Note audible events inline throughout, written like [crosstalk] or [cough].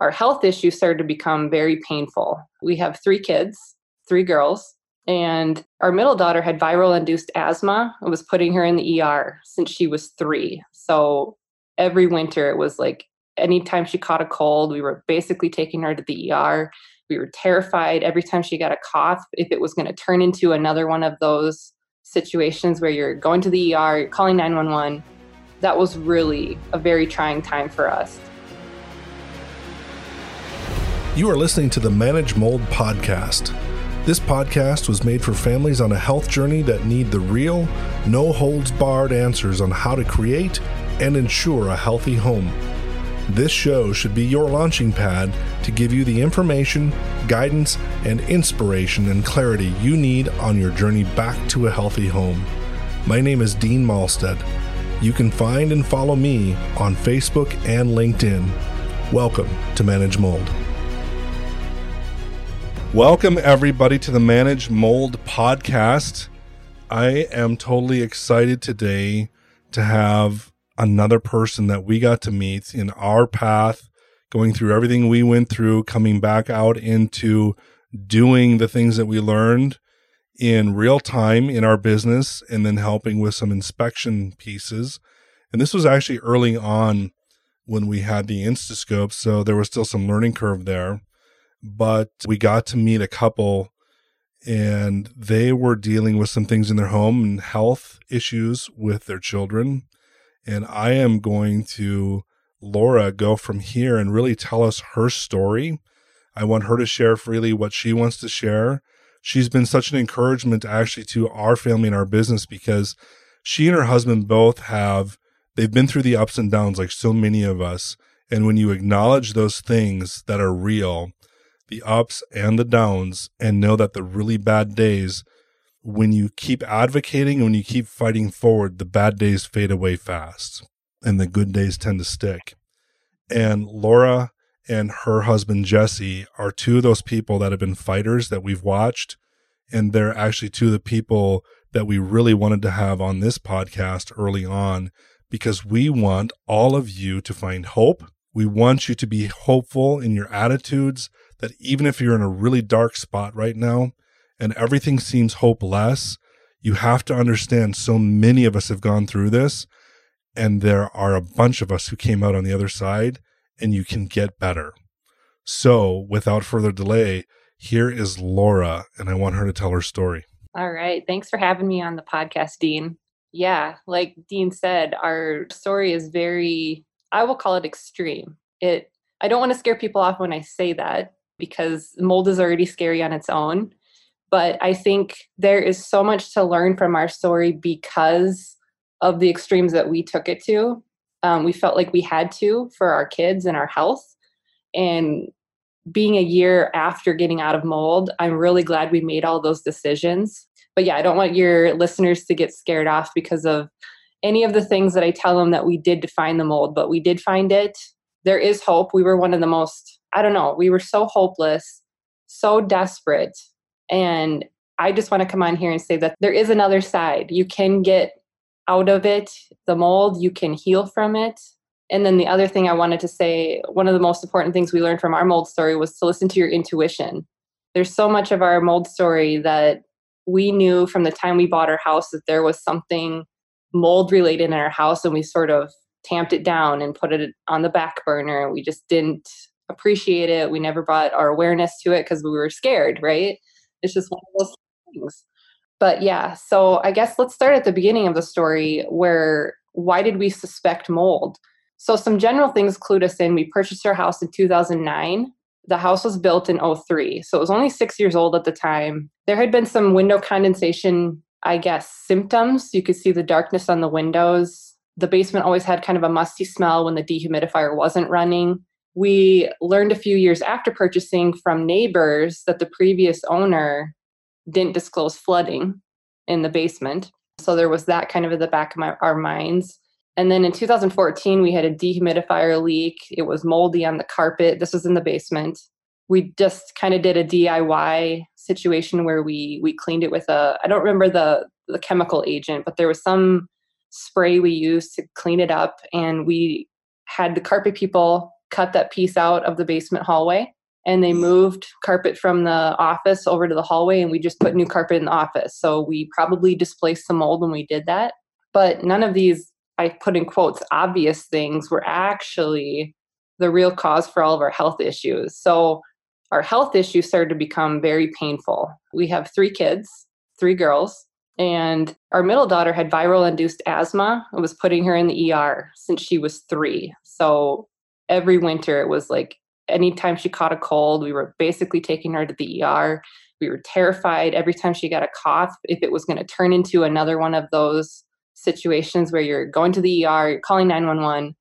our health issues started to become very painful. We have three kids, three girls, and our middle daughter had viral induced asthma. It was putting her in the ER since she was three. So every winter, it was like anytime she caught a cold, we were basically taking her to the ER. We were terrified every time she got a cough if it was going to turn into another one of those situations where you're going to the ER, you're calling 911. That was really a very trying time for us. You are listening to the Manage Mold podcast. This podcast was made for families on a health journey that need the real, no holds barred answers on how to create and ensure a healthy home. This show should be your launching pad to give you the information, guidance, and inspiration and clarity you need on your journey back to a healthy home. My name is Dean Malstead. You can find and follow me on Facebook and LinkedIn. Welcome to Manage Mold. Welcome, everybody, to the Manage Mold podcast. I am totally excited today to have another person that we got to meet in our path, going through everything we went through, coming back out into doing the things that we learned in real time in our business, and then helping with some inspection pieces. And this was actually early on when we had the Instascope, so there was still some learning curve there but we got to meet a couple and they were dealing with some things in their home and health issues with their children. And I am going to Laura go from here and really tell us her story. I want her to share freely what she wants to share. She's been such an encouragement actually to our family and our business because she and her husband both have they've been through the ups and downs like so many of us. And when you acknowledge those things that are real, the ups and the downs and know that the really bad days, when you keep advocating, and when you keep fighting forward, the bad days fade away fast and the good days tend to stick. And Laura and her husband Jesse are two of those people that have been fighters that we've watched. And they're actually two of the people that we really wanted to have on this podcast early on because we want all of you to find hope. We want you to be hopeful in your attitudes, that even if you're in a really dark spot right now and everything seems hopeless, you have to understand so many of us have gone through this and there are a bunch of us who came out on the other side and you can get better. So, without further delay, here is Laura and I want her to tell her story. All right. Thanks for having me on the podcast, Dean. Yeah, like Dean said, our story is very, I will call it extreme. It I don't want to scare people off when I say that because mold is already scary on its own. But I think there is so much to learn from our story because of the extremes that we took it to. Um, we felt like we had to for our kids and our health. And being a year after getting out of mold, I'm really glad we made all those decisions. But yeah, I don't want your listeners to get scared off because of any of the things that I tell them that we did to find the mold, but we did find it. There is hope. We were one of the most I don't know, we were so hopeless, so desperate. And I just want to come on here and say that there is another side. You can get out of it, the mold, you can heal from it. And then the other thing I wanted to say, one of the most important things we learned from our mold story was to listen to your intuition. There's so much of our mold story that we knew from the time we bought our house that there was something mold related in our house and we sort of tamped it down and put it on the back burner. We just didn't appreciate it. We never brought our awareness to it because we were scared, right? It's just one of those things. But yeah, so I guess let's start at the beginning of the story where why did we suspect mold? So some general things clued us in. We purchased our house in 2009. The house was built in 03, so it was only 6 years old at the time. There had been some window condensation, I guess, symptoms. You could see the darkness on the windows. The basement always had kind of a musty smell when the dehumidifier wasn't running we learned a few years after purchasing from neighbors that the previous owner didn't disclose flooding in the basement. So there was that kind of at the back of my, our minds. And then in 2014, we had a dehumidifier leak. It was moldy on the carpet. This was in the basement. We just kind of did a DIY situation where we we cleaned it with a I don't remember the the chemical agent, but there was some spray we used to clean it up, and we had the carpet people cut that piece out of the basement hallway and they moved carpet from the office over to the hallway and we just put new carpet in the office. So we probably displaced some mold when we did that. But none of these, I put in quotes, obvious things were actually the real cause for all of our health issues. So our health issues started to become very painful. We have three kids, three girls, and our middle daughter had viral induced asthma. It was putting her in the ER since she was three. So every winter it was like anytime she caught a cold, we were basically taking her to the ER. We were terrified every time she got a cough if it was going to turn into another one of those situations where you're going to the ER, you're calling 911.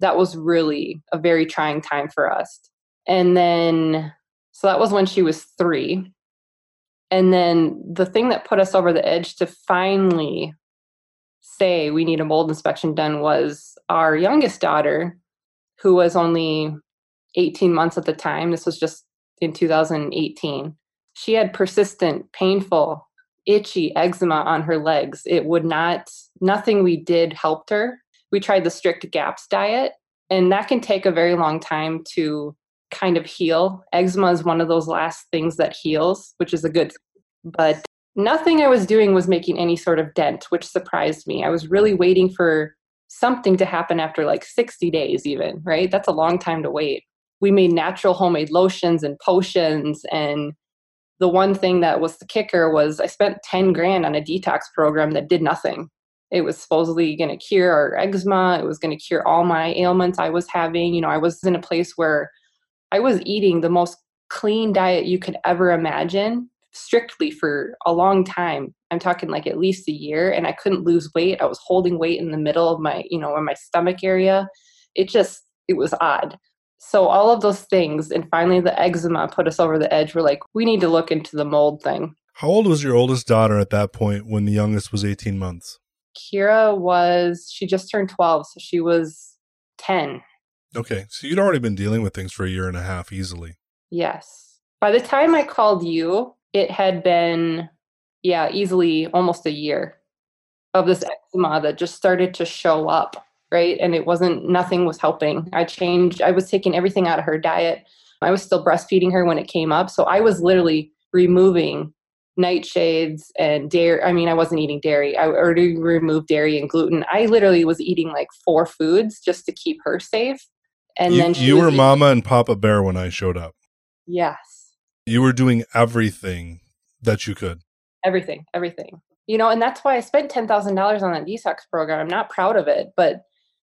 That was really a very trying time for us. And then, so that was when she was three. And then the thing that put us over the edge to finally say we need a mold inspection done was our youngest daughter, who was only 18 months at the time. This was just in 2018. She had persistent, painful, itchy eczema on her legs. It would not, nothing we did helped her. We tried the strict GAPS diet, and that can take a very long time to kind of heal. Eczema is one of those last things that heals, which is a good, thing. but nothing I was doing was making any sort of dent, which surprised me. I was really waiting for something to happen after like 60 days, even, right? That's a long time to wait we made natural homemade lotions and potions and the one thing that was the kicker was I spent 10 grand on a detox program that did nothing. It was supposedly going to cure our eczema. It was going to cure all my ailments I was having. You know, I was in a place where I was eating the most clean diet you could ever imagine strictly for a long time. I'm talking like at least a year and I couldn't lose weight. I was holding weight in the middle of my, you know, in my stomach area. It just it was odd. So all of those things and finally the eczema put us over the edge. We're like we need to look into the mold thing. How old was your oldest daughter at that point when the youngest was 18 months? Kira was she just turned 12 so she was 10 okay so you'd already been dealing with things for a year and a half easily. Yes. By the time i called you it had been yeah easily almost a year of this eczema that just started to show up right? And it wasn't, nothing was helping. I changed, I was taking everything out of her diet. I was still breastfeeding her when it came up. So I was literally removing nightshades and dairy. I mean, I wasn't eating dairy. I already removed dairy and gluten. I literally was eating like four foods just to keep her safe. And you, then you were eating- Mama and Papa Bear when I showed up. Yes. You were doing everything that you could. Everything, everything. You know, and that's why I spent $10,000 on that detox program. I'm not proud of it, but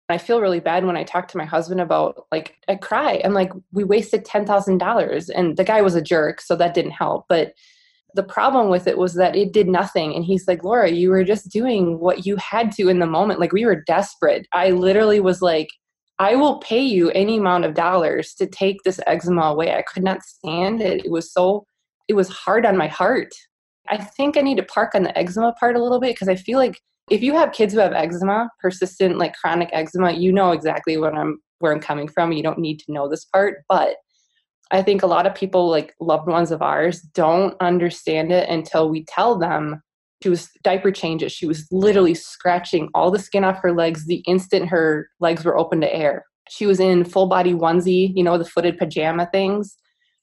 I feel really bad when I talk to my husband about like I cry. I'm like, we wasted ten thousand dollars, and the guy was a jerk, so that didn't help. But the problem with it was that it did nothing. And he's like, Laura, you were just doing what you had to in the moment. Like we were desperate. I literally was like, I will pay you any amount of dollars to take this eczema away. I could not stand it. It was so, it was hard on my heart. I think I need to park on the eczema part a little bit because I feel like if you have kids who have eczema, persistent like chronic eczema, you know exactly what I'm where I'm coming from. You don't need to know this part, but I think a lot of people like loved ones of ours don't understand it until we tell them she was diaper changes. She was literally scratching all the skin off her legs the instant her legs were open to air. She was in full body onesie, you know, the footed pajama things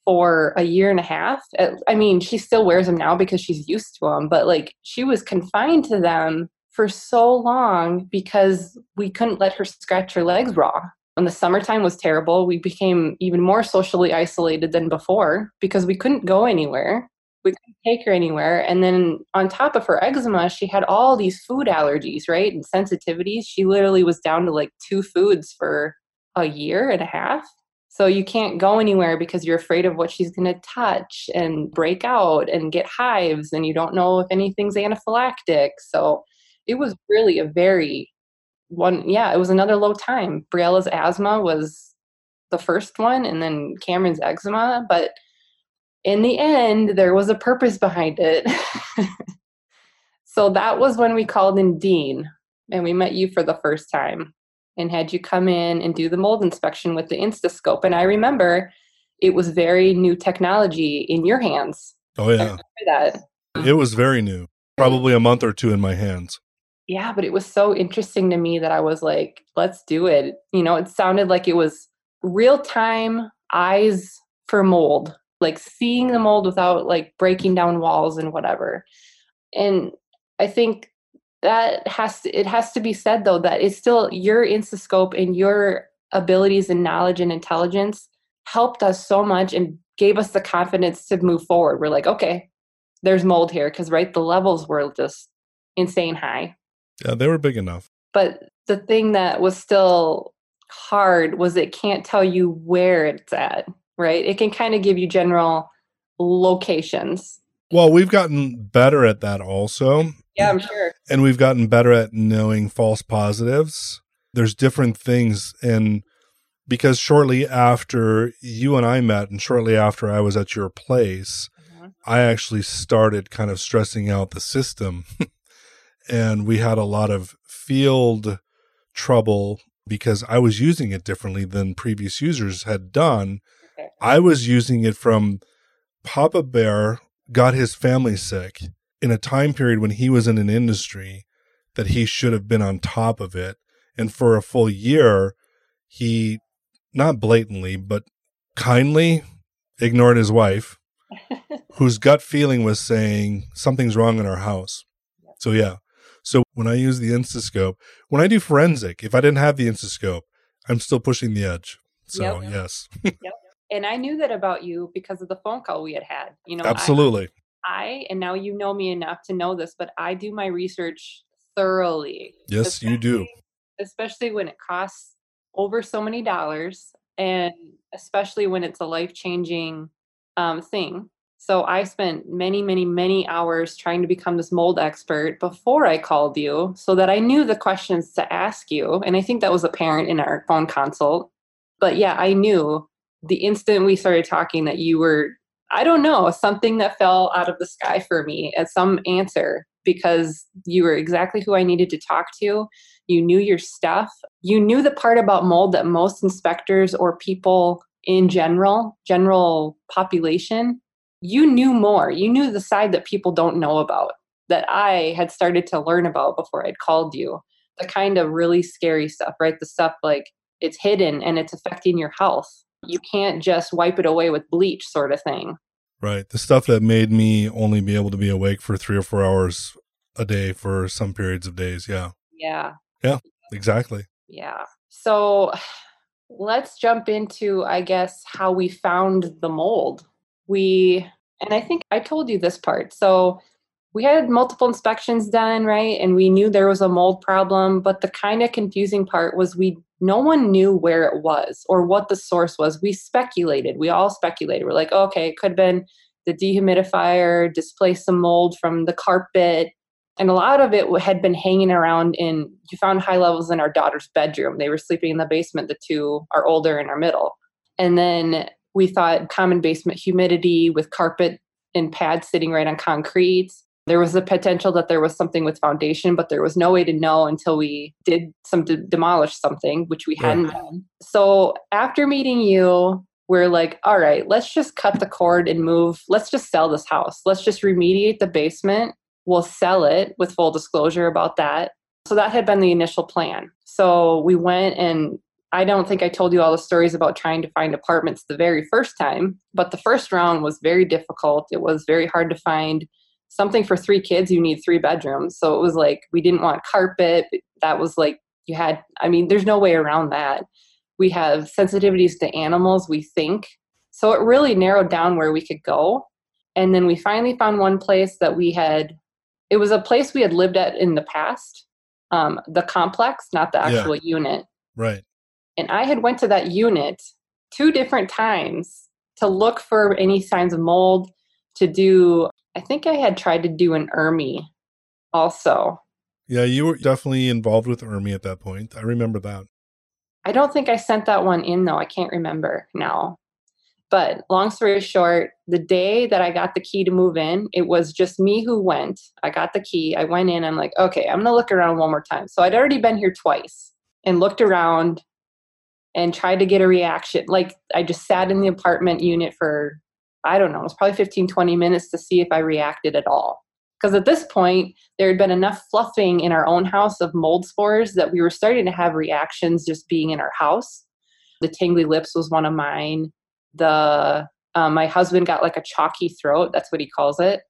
for a year and a half. Uh, I mean, she still wears them now because she's used to them, but like she was confined to them for so long because we couldn't let her scratch her legs raw. When the summertime was terrible, we became even more socially isolated than before because we couldn't go anywhere. We couldn't take her anywhere. And then on top of her eczema, she had all these food allergies, right? And sensitivities. She literally was down to like two foods for a year and a half. So you can't go anywhere because you're afraid of what she's going to touch and break out and get hives, and you don't know if anything's anaphylactic. So it was really a very one yeah it was another low time briella's asthma was the first one and then cameron's eczema but in the end there was a purpose behind it. [laughs] So that was when we called in dean and we met you for the first time and had you come in and do the mold inspection with the instascope and i remember it was very new technology in your hands. Oh yeah. That. It was very new probably a month or two in my hands. Yeah, but it was so interesting to me that I was like, let's do it. You know, it sounded like it was real time eyes for mold, like seeing the mold without like breaking down walls and whatever. And I think that has to it has to be said though that it's still your instascope and your abilities and knowledge and intelligence helped us so much and gave us the confidence to move forward. We're like, okay, there's mold here because right the levels were just insane high. Yeah, they were big enough. But the thing that was still hard was it can't tell you where it's at, right? It can kind of give you general locations. Well, we've gotten better at that also. Yeah, I'm sure. And we've gotten better at knowing false positives. There's different things and because shortly after you and I met and shortly after I was at your place, mm-hmm. I actually started kind of stressing out the system. [laughs] and we had a lot of field trouble because I was using it differently than previous users had done. I was using it from Papa Bear got his family sick in a time period when he was in an industry that he should have been on top of it. And for a full year, he not blatantly, but kindly ignored his wife, [laughs] whose gut feeling was saying something's wrong in our house. So, yeah. So, when I use the Instascope, when I do forensic, if I didn't have the Instascope, I'm still pushing the edge. So, yep. yes. yep. And I knew that about you because of the phone call we had had. You know, absolutely. I, and now you know me enough to know this, but I do my research thoroughly. Yes, you do. Especially when it costs over so many dollars, and especially when it's a life changing um, thing. So I spent many, many, many hours trying to become this mold expert before I called you so that I knew the questions to ask you. And I think that was apparent in our phone consult. But yeah, I knew the instant we started talking that you were I don't know, something that fell out of the sky for me as some answer because you were exactly who I needed to talk to. You knew your stuff. You knew the part about mold that most inspectors or people in general, general population, you knew more. You knew the side that people don't know about that I had started to learn about before I'd called you. The kind of really scary stuff, right? The stuff like it's hidden and it's affecting your health you can't just wipe it away with bleach sort of thing. Right. The stuff that made me only be able to be awake for three or four hours a day for some periods of days. Yeah. Yeah. Yeah, exactly. Yeah. So let's jump into, I guess, how we found the mold. We, and I think I told you this part. So we had multiple inspections done, right? And we knew there was a mold problem, but the kind of confusing part was we no one knew where it was or what the source was. We speculated. We all speculated. We're like, okay, it could have been the dehumidifier, displaced some mold from the carpet. And a lot of it had been hanging around in, you found high levels in our daughter's bedroom. They were sleeping in the basement, the two are older and our middle. And then we thought common basement humidity with carpet and pads sitting right on concrete. There was the potential that there was something with foundation, but there was no way to know until we did some de- demolish something, which we hadn't done. So after meeting you, we're like, all right, let's just cut the cord and move. Let's just sell this house. Let's just remediate the basement. We'll sell it with full disclosure about that. So that had been the initial plan. So we went and I don't think I told you all the stories about trying to find apartments the very first time, but the first round was very difficult. It was very hard to find something for three kids, you need three bedrooms. So it was like we didn't want carpet. That was like you had, I mean, there's no way around that. We have sensitivities to animals, we think. So it really narrowed down where we could go. And then we finally found one place that we had, it was a place we had lived at in the past, um, the complex, not the actual yeah. unit. Right. And I had went to that unit two different times to look for any signs of mold, to do I think I had tried to do an ERMI also. Yeah, you were definitely involved with ERMI at that point. I remember that. I don't think I sent that one in though. I can't remember now. But long story short, the day that I got the key to move in, it was just me who went. I got the key. I went in. I'm like, okay, I'm going to look around one more time. So I'd already been here twice and looked around and tried to get a reaction. Like I just sat in the apartment unit for I don't know, it was probably 15, 20 minutes to see if I reacted at all. Because at this point, there had been enough fluffing in our own house of mold spores that we were starting to have reactions just being in our house. The tingly lips was one of mine. The um, my husband got like a chalky throat. That's what he calls it.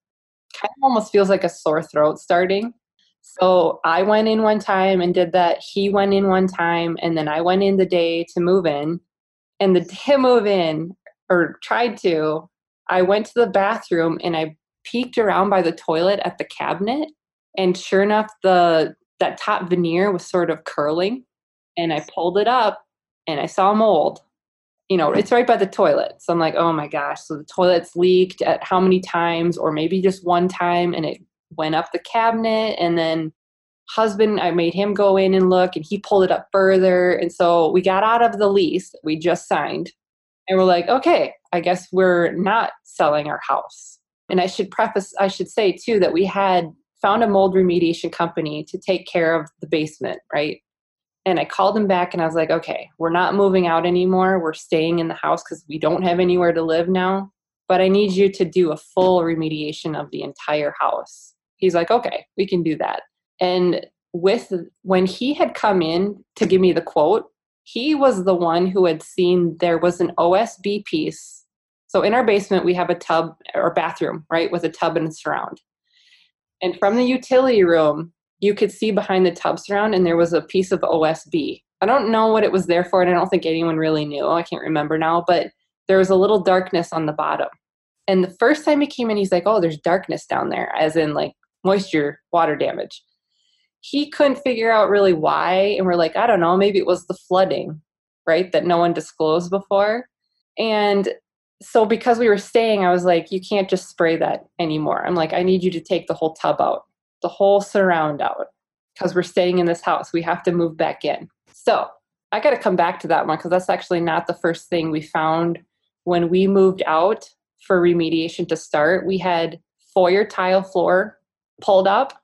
Kind of almost feels like a sore throat starting. So I went in one time and did that. He went in one time, and then I went in the day to move in. And the day move in, or tried to, I went to the bathroom and I peeked around by the toilet at the cabinet, and sure enough, the that top veneer was sort of curling. And I pulled it up, and I saw mold. You know, it's right by the toilet. So I'm like, oh my gosh. So the toilet's leaked at how many times, or maybe just one time, and it went up the cabinet and then husband i made him go in and look and he pulled it up further and so we got out of the lease we just signed and we're like okay i guess we're not selling our house. And i should preface i should say too that we had found a mold remediation company to take care of the basement right? And i called them back and i was like okay we're not moving out anymore. We're staying in the house because we don't have anywhere to live now but i need you to do a full remediation of the entire house. He's like, okay, we can do that. And with when he had come in to give me the quote, he was the one who had seen there was an OSB piece. So in our basement, we have a tub or bathroom, right, with a tub and a surround. And from the utility room, you could see behind the tub surround, and there was a piece of OSB. I don't know what it was there for, and I don't think anyone really knew. I can't remember now, but there was a little darkness on the bottom. And the first time he came in, he's like, Oh, there's darkness down there, as in like moisture, water damage. He couldn't figure out really why. And we're like, I don't know, maybe it was the flooding, right? That no one disclosed before. And so because we were staying, I was like, you can't just spray that anymore. I'm like, I need you to take the whole tub out, the whole surround out, because we're staying in this house. We have to move back in. So I got to come back to that one because that's actually not the first thing we found when we moved out for remediation to start. We had foyer tile floor pulled up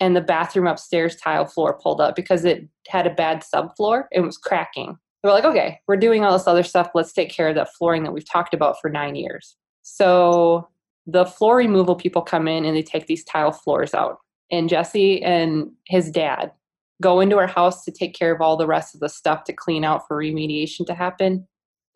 and the bathroom upstairs tile floor pulled up because it had a bad subfloor. It was cracking. We're like, okay, we're doing all this other stuff. Let's take care of that flooring that we've talked about for nine years. So the floor removal people come in and they take these tile floors out. And Jesse and his dad go into our house to take care of all the rest of the stuff to clean out for remediation to happen.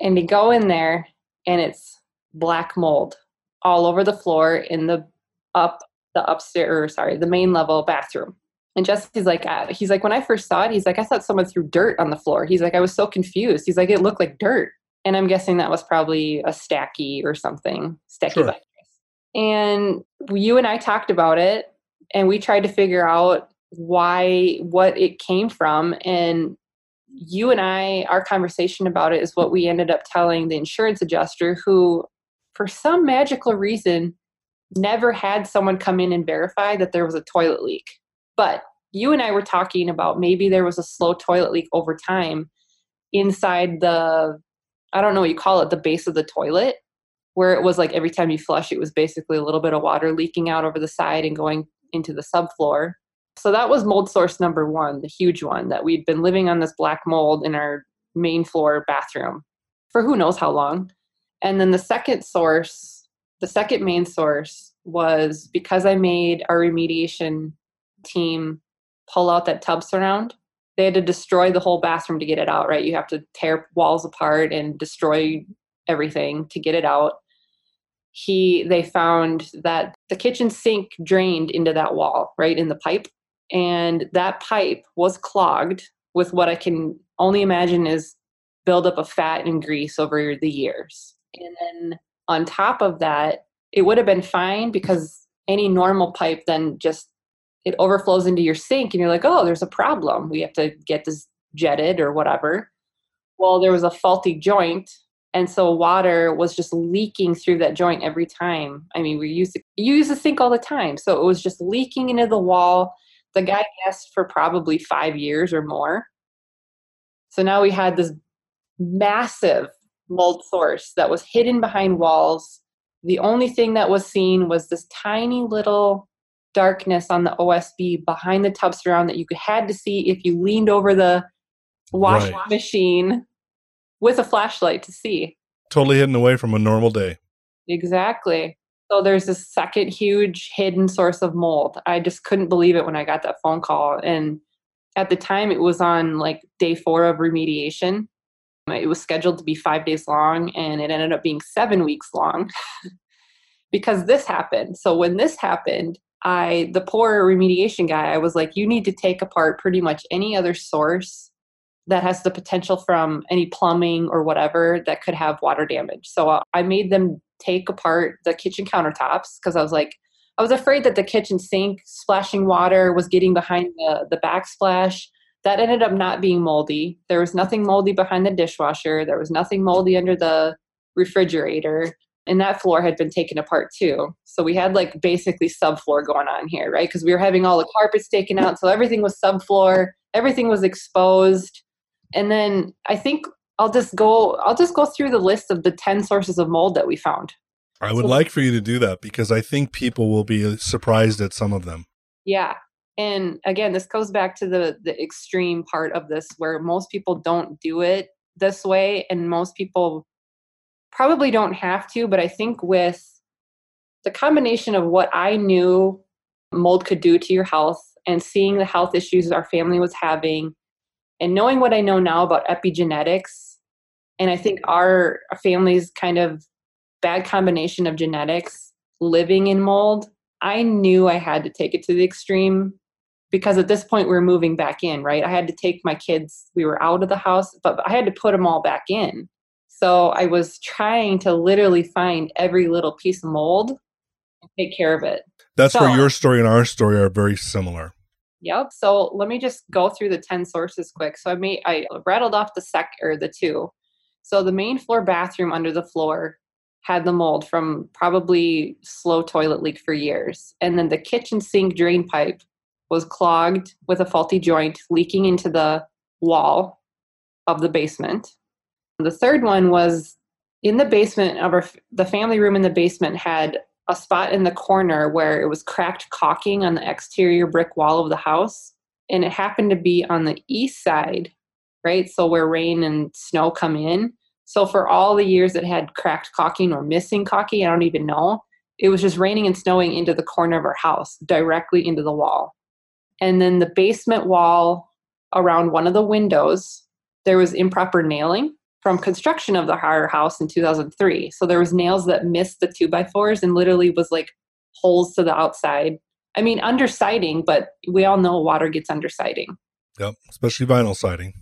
And they go in there and it's black mold all over the floor in the up the upstairs, sorry, the main level bathroom. And Jesse's like, uh, he's like, when I first saw it, he's like, I thought someone threw dirt on the floor. He's like, I was so confused. He's like, it looked like dirt. And I'm guessing that was probably a Stachy or something, Stachy sure. And you and I talked about it and we tried to figure out why, what it came from. And you and I, our conversation about it is what we ended up telling the insurance adjuster who, for some magical reason, never had someone come in and verify that there was a toilet leak. But you and I were talking about maybe there was a slow toilet leak over time inside the, I don't know what you call it, the base of the toilet, where it was like every time you flush, it was basically a little bit of water leaking out over the side and going into the subfloor. So that was mold source number one, the huge one, that we'd been living on this black mold in our main floor bathroom for who knows how long. And then the second source the second main source was because I made our remediation team pull out that tub surround. They had to destroy the whole bathroom to get it out, right? You have to tear walls apart and destroy everything to get it out. He they found that the kitchen sink drained into that wall, right in the pipe, and that pipe was clogged with what I can only imagine is buildup of fat and grease over the years. And then on top of that, it would have been fine because any normal pipe then just it overflows into your sink and you're like, oh, there's a problem. We have to get this jetted or whatever. Well, there was a faulty joint. And so water was just leaking through that joint every time. I mean, we used to you use the sink all the time. So it was just leaking into the wall. The guy guessed for probably five years or more. So now we had this massive mold source that was hidden behind walls. The only thing that was seen was this tiny little darkness on the OSB behind the tub surround that you had to see if you leaned over the washing right. machine with a flashlight to see. Totally hidden away from a normal day. Exactly. So there's this second huge hidden source of mold. I just couldn't believe it when I got that phone call. And at the time, it was on like day four of remediation It was scheduled to be five days long and it ended up being seven weeks long [laughs] because this happened. So when this happened, I, the poor remediation guy, I was like, you need to take apart pretty much any other source that has the potential from any plumbing or whatever that could have water damage. So I made them take apart the kitchen countertops because I was like, I was afraid that the kitchen sink splashing water was getting behind the, the backsplash. That ended up not being moldy. There was nothing moldy behind the dishwasher. There was nothing moldy under the refrigerator and that floor had been taken apart too. So we had like basically subfloor going on here, right? Because we were having all the carpets taken out, so everything was subfloor, everything was exposed. And then I think I'll just go I'll just go through the list of the 10 sources of mold that we found. I would so, like for you to do that because I think people will be surprised at some of them. Yeah. And again, this goes back to the the extreme part of this where most people don't do it this way and most people probably don't have to, but I think with the combination of what I knew mold could do to your health and seeing the health issues our family was having and knowing what I know now about epigenetics, and I think our family's kind of bad combination of genetics living in mold, I knew I had to take it to the extreme because at this point we are moving back in, right? I had to take my kids, we were out of the house, but I had to put them all back in. So I was trying to literally find every little piece of mold and take care of it. That's so, where your story and our story are very similar. Yep. So let me just go through the 10 sources quick. So I made I rattled off the sec or the two. So the main floor bathroom under the floor had the mold from probably slow toilet leak for years. And then the kitchen sink drain pipe was clogged with a faulty joint leaking into the wall of the basement. The third one was in the basement of our the family room in the basement had a spot in the corner where it was cracked caulking on the exterior brick wall of the house. And it happened to be on the east side right? So where rain and snow come in. So for all the years it had cracked caulking or missing caulking i don't even know. It was just raining and snowing into the corner of our house directly into the wall and then the basement wall around one of the windows there was improper nailing from construction of the higher house in 2003. So there was nails that missed the two by fours and literally was like holes to the outside. I mean, under siding, but we all know water gets under siding. Yep, especially vinyl siding.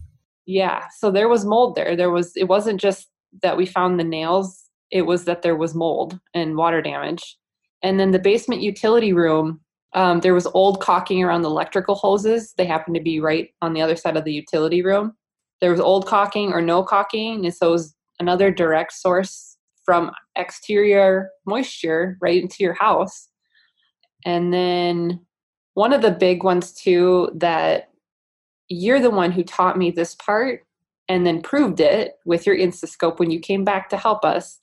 Yeah, so there was mold there. There was. It wasn't just that we found the nails. It was that there was mold and water damage. And then the basement utility room, um, there was old caulking around the electrical hoses. They happened to be right on the other side of the utility room there was old caulking or no caulking, and so it was another direct source from exterior moisture right into your house. And then one of the big ones too that you're the one who taught me this part and then proved it with your instascope when you came back to help us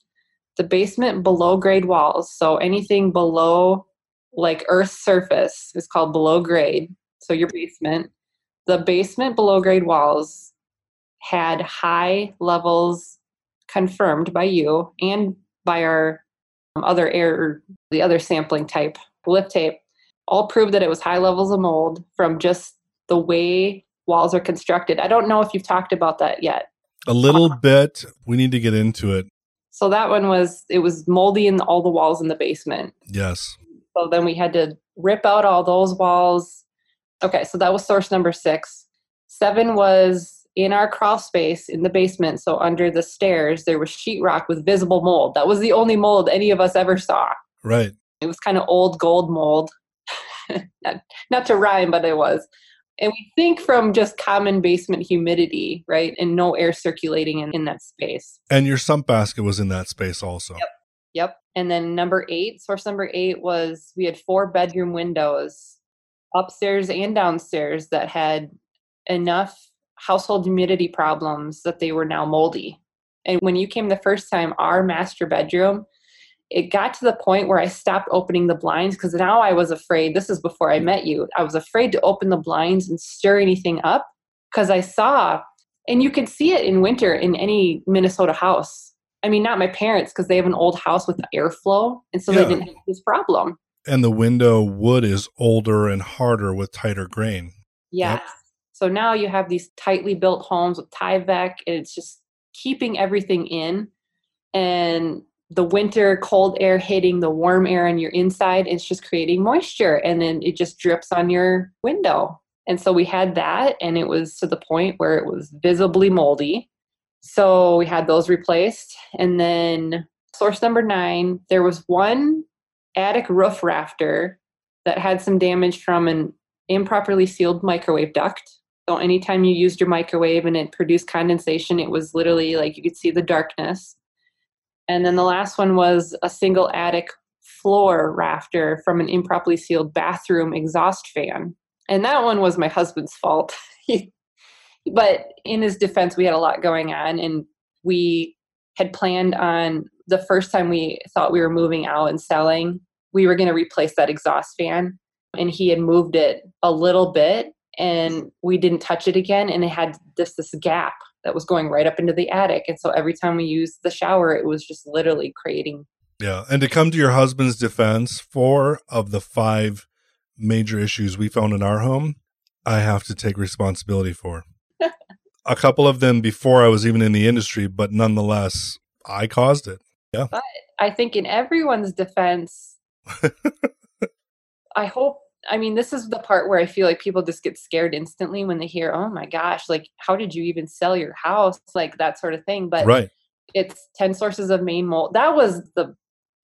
the basement below grade walls so anything below like earth surface is called below grade so your basement the basement below grade walls had high levels confirmed by you and by our um, other air, the other sampling type, lift tape, all proved that it was high levels of mold from just the way walls are constructed. I don't know if you've talked about that yet. A little uh, bit. We need to get into it. So that one was it was moldy in all the walls in the basement. Yes. So then we had to rip out all those walls. Okay, so that was source number 6. 7 was in our crawl space in the basement, so under the stairs, there was sheetrock with visible mold. That was the only mold any of us ever saw. Right. It was kind of old gold mold. [laughs] not, not to rhyme, but it was. And we think from just common basement humidity, right? And no air circulating in, in that space. And your sump basket was in that space also. Yep. Yep. And then number eight, source number eight was we had four bedroom windows upstairs and downstairs that had enough household humidity problems that they were now moldy. And when you came the first time, our master bedroom, it got to the point where I stopped opening the blinds because now I was afraid. This is before I met you. I was afraid to open the blinds and stir anything up because I saw, and you could see it in winter in any Minnesota house. I mean, not my parents because they have an old house with airflow, and so yeah. they didn't have this problem. And the window wood is older and harder with tighter grain. Yes. Yep. So now you have these tightly built homes with Tyvek, and it's just keeping everything in and the winter cold air hitting the warm air on your inside it's just creating moisture and then it just drips on your window and so we had that and it was to the point where it was visibly moldy so we had those replaced and then source number nine there was one attic roof rafter that had some damage from an improperly sealed microwave duct so anytime you used your microwave and it produced condensation it was literally like you could see the darkness and then the last one was a single attic floor rafter from an improperly sealed bathroom exhaust fan. And that one was my husband's fault. [laughs] but in his defense, we had a lot going on and we had planned on the first time we thought we were moving out and selling, we were going to replace that exhaust fan. And he had moved it a little bit and we didn't touch it again. And it had this, this gap that was going right up into the attic. And so every time we used the shower, it was just literally creating. Yeah. And to come to your husband's defense, four of the five major issues we found in our home, I have to take responsibility for. A couple of them before I was even in the industry, but nonetheless, I caused it. Yeah. But I think in everyone's defense, [laughs] I hope I mean, this is the part where I feel like people just get scared instantly when they hear, "Oh my gosh, like how did you even sell your house?" like that sort of thing. But right. it's 10 sources of main mold. That was the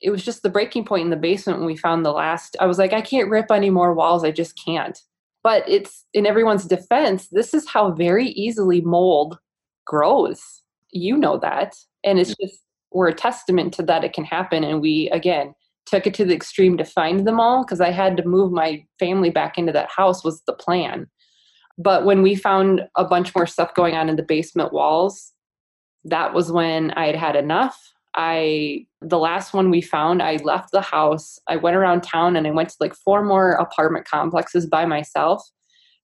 it was just the breaking point in the basement when we found the last. I was like, I can't rip any more walls. I just can't. But it's in everyone's defense, this is how very easily mold grows. You know that. And it's mm. just we're a testament to that it can happen and we again took it to the extreme to find them all because I had to move my family back into that house was the plan. But when we found a bunch more stuff going on in the basement walls, that was when I had had enough. I the last one we found, I left the house. I went around town and I went to like four more apartment complexes by myself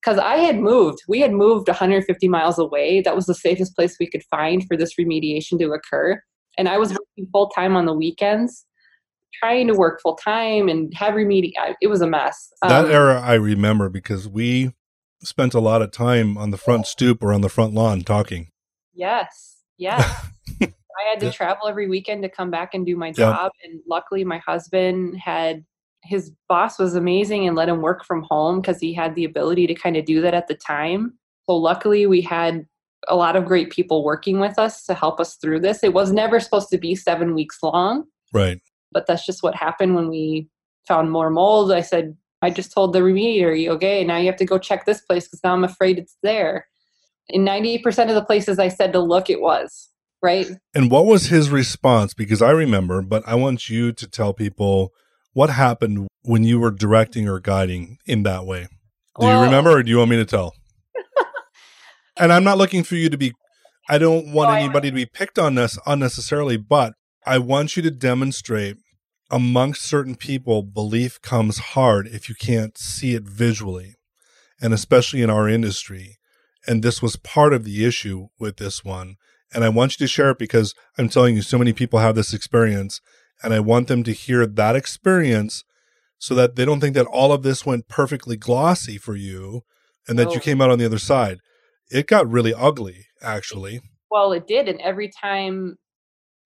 because I had moved. We had moved 150 miles away. That was the safest place we could find for this remediation to occur. And I was working full time on the weekends trying to work full time and have meeting. It was a mess. That um, era I remember because we spent a lot of time on the front stoop or on the front lawn talking. Yes. Yes. I had to travel every weekend to come back and do my job. Yeah. And luckily, my husband had his boss was amazing and let him work from home because he had the ability to kind of do that at the time. So, luckily, we had a lot of great people working with us to help us through this. It was never supposed to be seven weeks long. Right but that's just what happened when we found more mold. I said, I just told the remediator, okay, now you have to go check this place because now I'm afraid it's there. In 98% of the places I said to look, it was, right? And what was his response? Because I remember, but I want you to tell people what happened when you were directing or guiding in that way. Do well, you remember or do you want me to tell? [laughs] and I'm not looking for you to be, I don't want no, anybody to be picked on this unnecessarily, but I want you to demonstrate amongst certain people, belief comes hard if you can't see it visually, and especially in our industry. And this was part of the issue with this one. And I want you to share it because I'm telling you, so many people have this experience, and I want them to hear that experience so that they don't think that all of this went perfectly glossy for you and that oh. you came out on the other side. It got really ugly, actually. Well, it did. And every time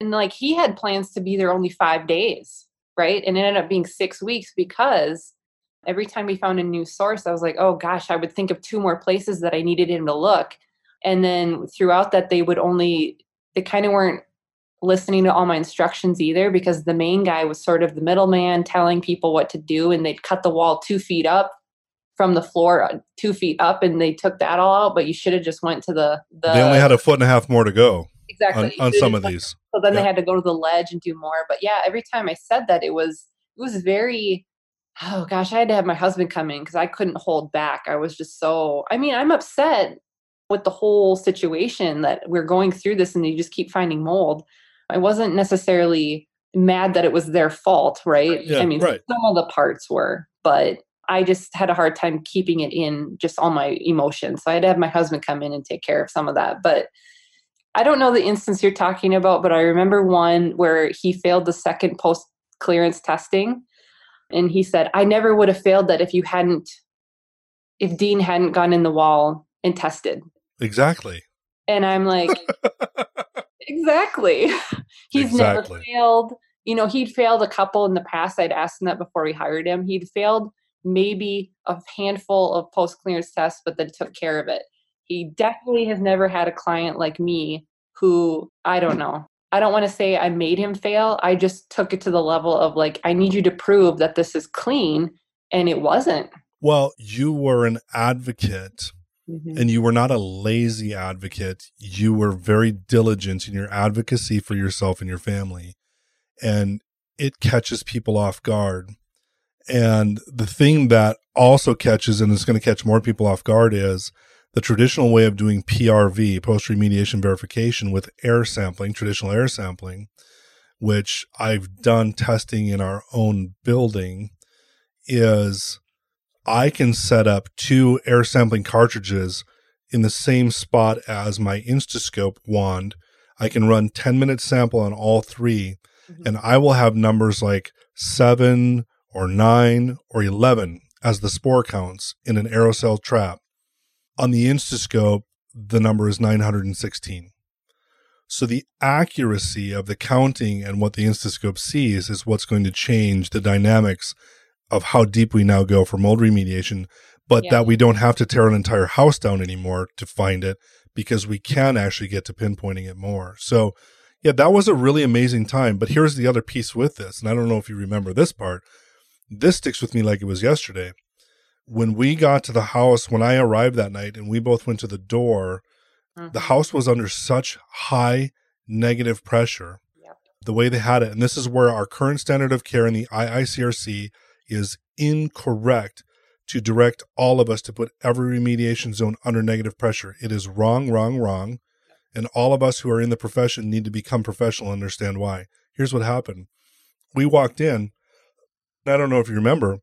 and like he had plans to be there only five days right and it ended up being six weeks because every time we found a new source i was like oh gosh i would think of two more places that i needed him to look and then throughout that they would only they kind of weren't listening to all my instructions either because the main guy was sort of the middleman telling people what to do and they'd cut the wall two feet up from the floor uh, two feet up and they took that all out but you should have just went to the, the they only had a foot and a half more to go exactly on, on some of these. So then yeah. they had to go to the ledge and do more. But yeah, every time I said that, it was it was very. Oh gosh, I had to have my husband come in because I couldn't hold back. I was just so. I mean, I'm upset with the whole situation that we're going through this, and you just keep finding mold. I wasn't necessarily mad that it was their fault, right? Yeah, I mean, right. some of the parts were, but I just had a hard time keeping it in just all my emotions. So I had to have my husband come in and take care of some of that. But I don't know the instance you're talking about, but I remember one where he failed the second post clearance testing. And he said, I never would have failed that if you hadn't, if Dean hadn't gone in the wall and tested. Exactly. And I'm like, [laughs] exactly. [laughs] He's Exactly. never failed. You know, he'd failed a couple in the past. I'd asked him that before we hired him. He'd failed maybe a handful of post clearance tests, but then took care of it. He definitely has never had a client like me who I don't know. I don't want to say I made him fail. I just took it to the level of like, I need you to prove that this is clean. And it wasn't. Well, you were an advocate Mhm. and you were not a lazy advocate. You were very diligent in your advocacy for yourself and your family. And it catches people off guard. And the thing that also catches and is going to catch more people off guard is the traditional way of doing PRV, post remediation verification with air sampling, traditional air sampling, which I've done testing in our own building, is I can set up two air sampling cartridges in the same spot as my Instascope wand. I can run 10 minute sample on all 3 Mhm. and I will have numbers like seven or nine or 11 as the spore counts in an aerosol trap. On the Instascope, the number is 916. So the accuracy of the counting and what the Instascope sees is what's going to change the dynamics of how deep we now go for mold remediation, but Yeah. that we don't have to tear an entire house down anymore to find it because we can actually get to pinpointing it more. So, yeah, that was a really amazing time. But here's the other piece with this, and I don't know if you remember this part. This sticks with me like it was yesterday. When we got to the house, when I arrived that night and we both went to the door, the Mhm. house was under such high negative pressure Yep. the way they had it and this is where our current standard of care in the iicrc is incorrect to direct all of us to put every remediation zone under negative pressure. It is wrong wrong wrong. And all of us who are in the profession need to become professional and understand why. Here's what happened. We walked in. I don't know if you remember.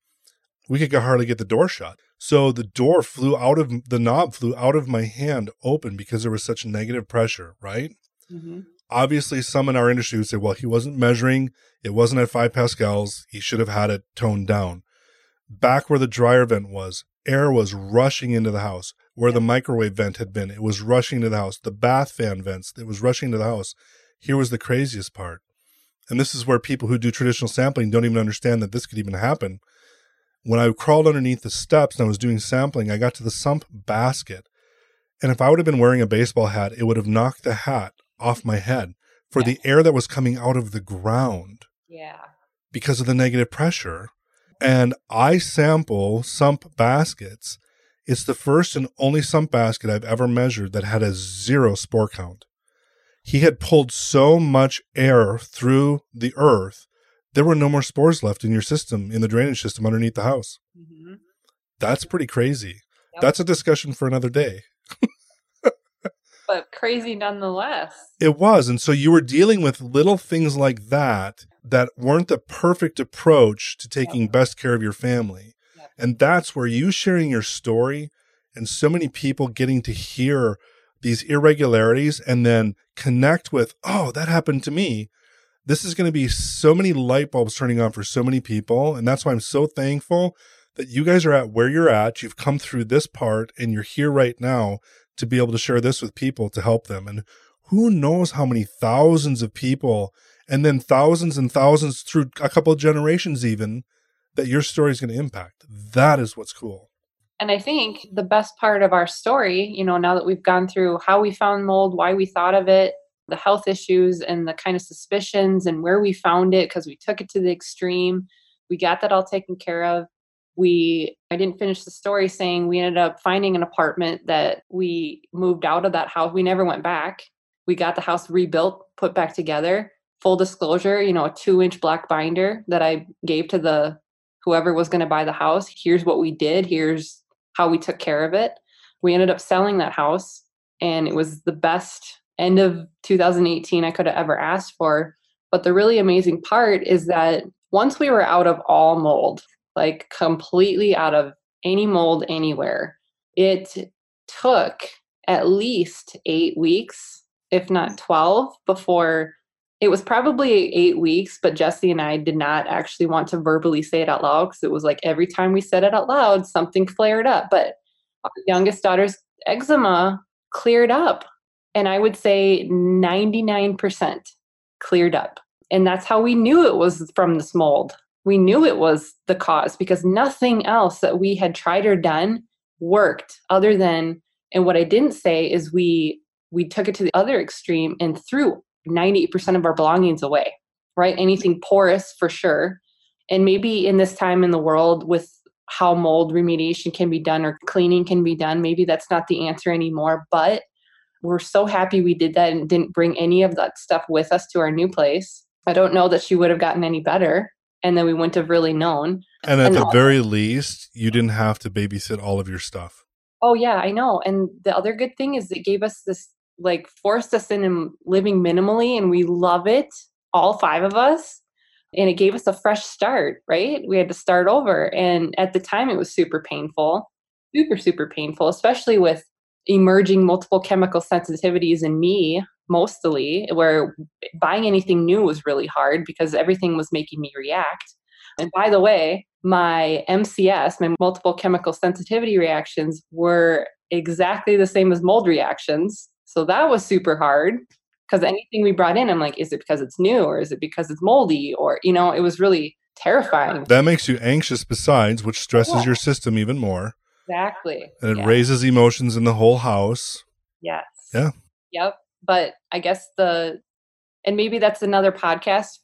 We could hardly get the door shut. So the door flew out of the knob flew out of my hand open because there was such negative pressure, right? Mhm. Obviously, some in our industry would say, well, he wasn't measuring, it wasn't at five pascals, he should have had it toned down. Back where the dryer vent was, air was rushing into the house. Where the microwave vent had been, it was rushing into the house. The bath fan vents, it was rushing into the house. Here was the craziest part. And this is where people who do traditional sampling don't even understand that this could even happen when I crawled underneath the steps and I was doing sampling, I got to the sump basket. And if I would have been wearing a baseball hat, it would have knocked the hat off my head for the air that was coming out of the ground Yeah. because of the negative pressure. And I sample sump baskets. It's the first and only sump basket I've ever measured that had a zero spore count. He had pulled so much air through the earth there were no more spores left in your system, in the drainage system underneath the house. Mhm. That's pretty crazy. Yep. That's a discussion for another day. But crazy nonetheless. It was. And so you were dealing with little things like that that weren't the perfect approach to taking best care of your family. Yep. And that's where you sharing your story and so many people getting to hear these irregularities and then connect with, oh, that happened to me. This is going to be so many light bulbs turning on for so many people. And that's why I'm so thankful that you guys are at where you're at. You've come through this part and you're here right now to be able to share this with people to help them. And who knows how many thousands of people and then thousands and thousands through a couple of generations even that your story is going to impact. That is what's cool. And I think the best part of our story, you know, now that we've gone through how we found mold, why we thought of it, the health issues and the kind of suspicions and where we found it because we took it to the extreme. We got that all taken care of. We I didn't finish the story saying we ended up finding an apartment that we moved out of that house. We never went back. We got the house rebuilt, put back together. Full disclosure, you know, a 2-inch black binder that I gave to the whoever was going to buy the house. Here's what we did. Here's how we took care of it. We ended up selling that house and it was the best end of 2018 I could have ever asked for. But the really amazing part is that once we were out of all mold, like completely out of any mold anywhere, it took at least eight weeks, if not 12, before it was probably eight weeks, but Jesse and I did not actually want to verbally say it out loud because it was like every time we said it out loud, something flared up. But our youngest daughter's eczema cleared up And I would say 99% cleared up. And that's how we knew it was from this mold. We knew it was the cause because nothing else that we had tried or done worked other than and what I didn't say is we we took it to the other extreme and threw 98% of our belongings away, right? Anything porous for sure. And maybe in this time in the world with how mold remediation can be done or cleaning can be done, maybe that's not the answer anymore. But we're so happy we did that and didn't bring any of that stuff with us to our new place. I don't know that she would have gotten any better. And then we wouldn't have really known. And at and the very least, you didn't have to babysit all of your stuff. Oh, yeah, I know. And the other good thing is it gave us this like forced us into living minimally and we love it all five of us and it gave us a fresh start right we had to start over and at the time it was super painful super super painful especially with emerging multiple chemical sensitivities in me mostly where buying anything new was really hard because everything was making me react and by the way my mcs my multiple chemical sensitivity reactions were exactly the same as mold reactions so that was super hard because anything we brought in, I'm like, is it because it's new or is it because it's moldy? Or, you know, it was really terrifying. That makes you anxious besides, which stresses yeah. your system even more. Exactly. And it yeah. raises emotions in the whole house. Yes. Yeah. Yep. But I guess the, and maybe that's another podcast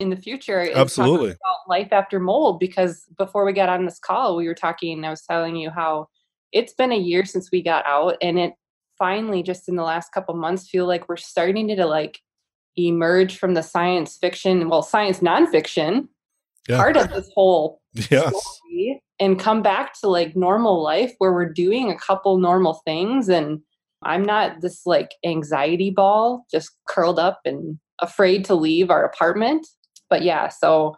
in the future. Absolutely. life after mold, because before we got on this call, we were talking, I was telling you how it's been a year since we got out and it finally just in the last couple months feel like we're starting to like emerge from the science fiction well science nonfiction yeah. part of this whole yes. and come back to like normal life where we're doing a couple normal things and i'm not this like anxiety ball just curled up and afraid to leave our apartment but yeah so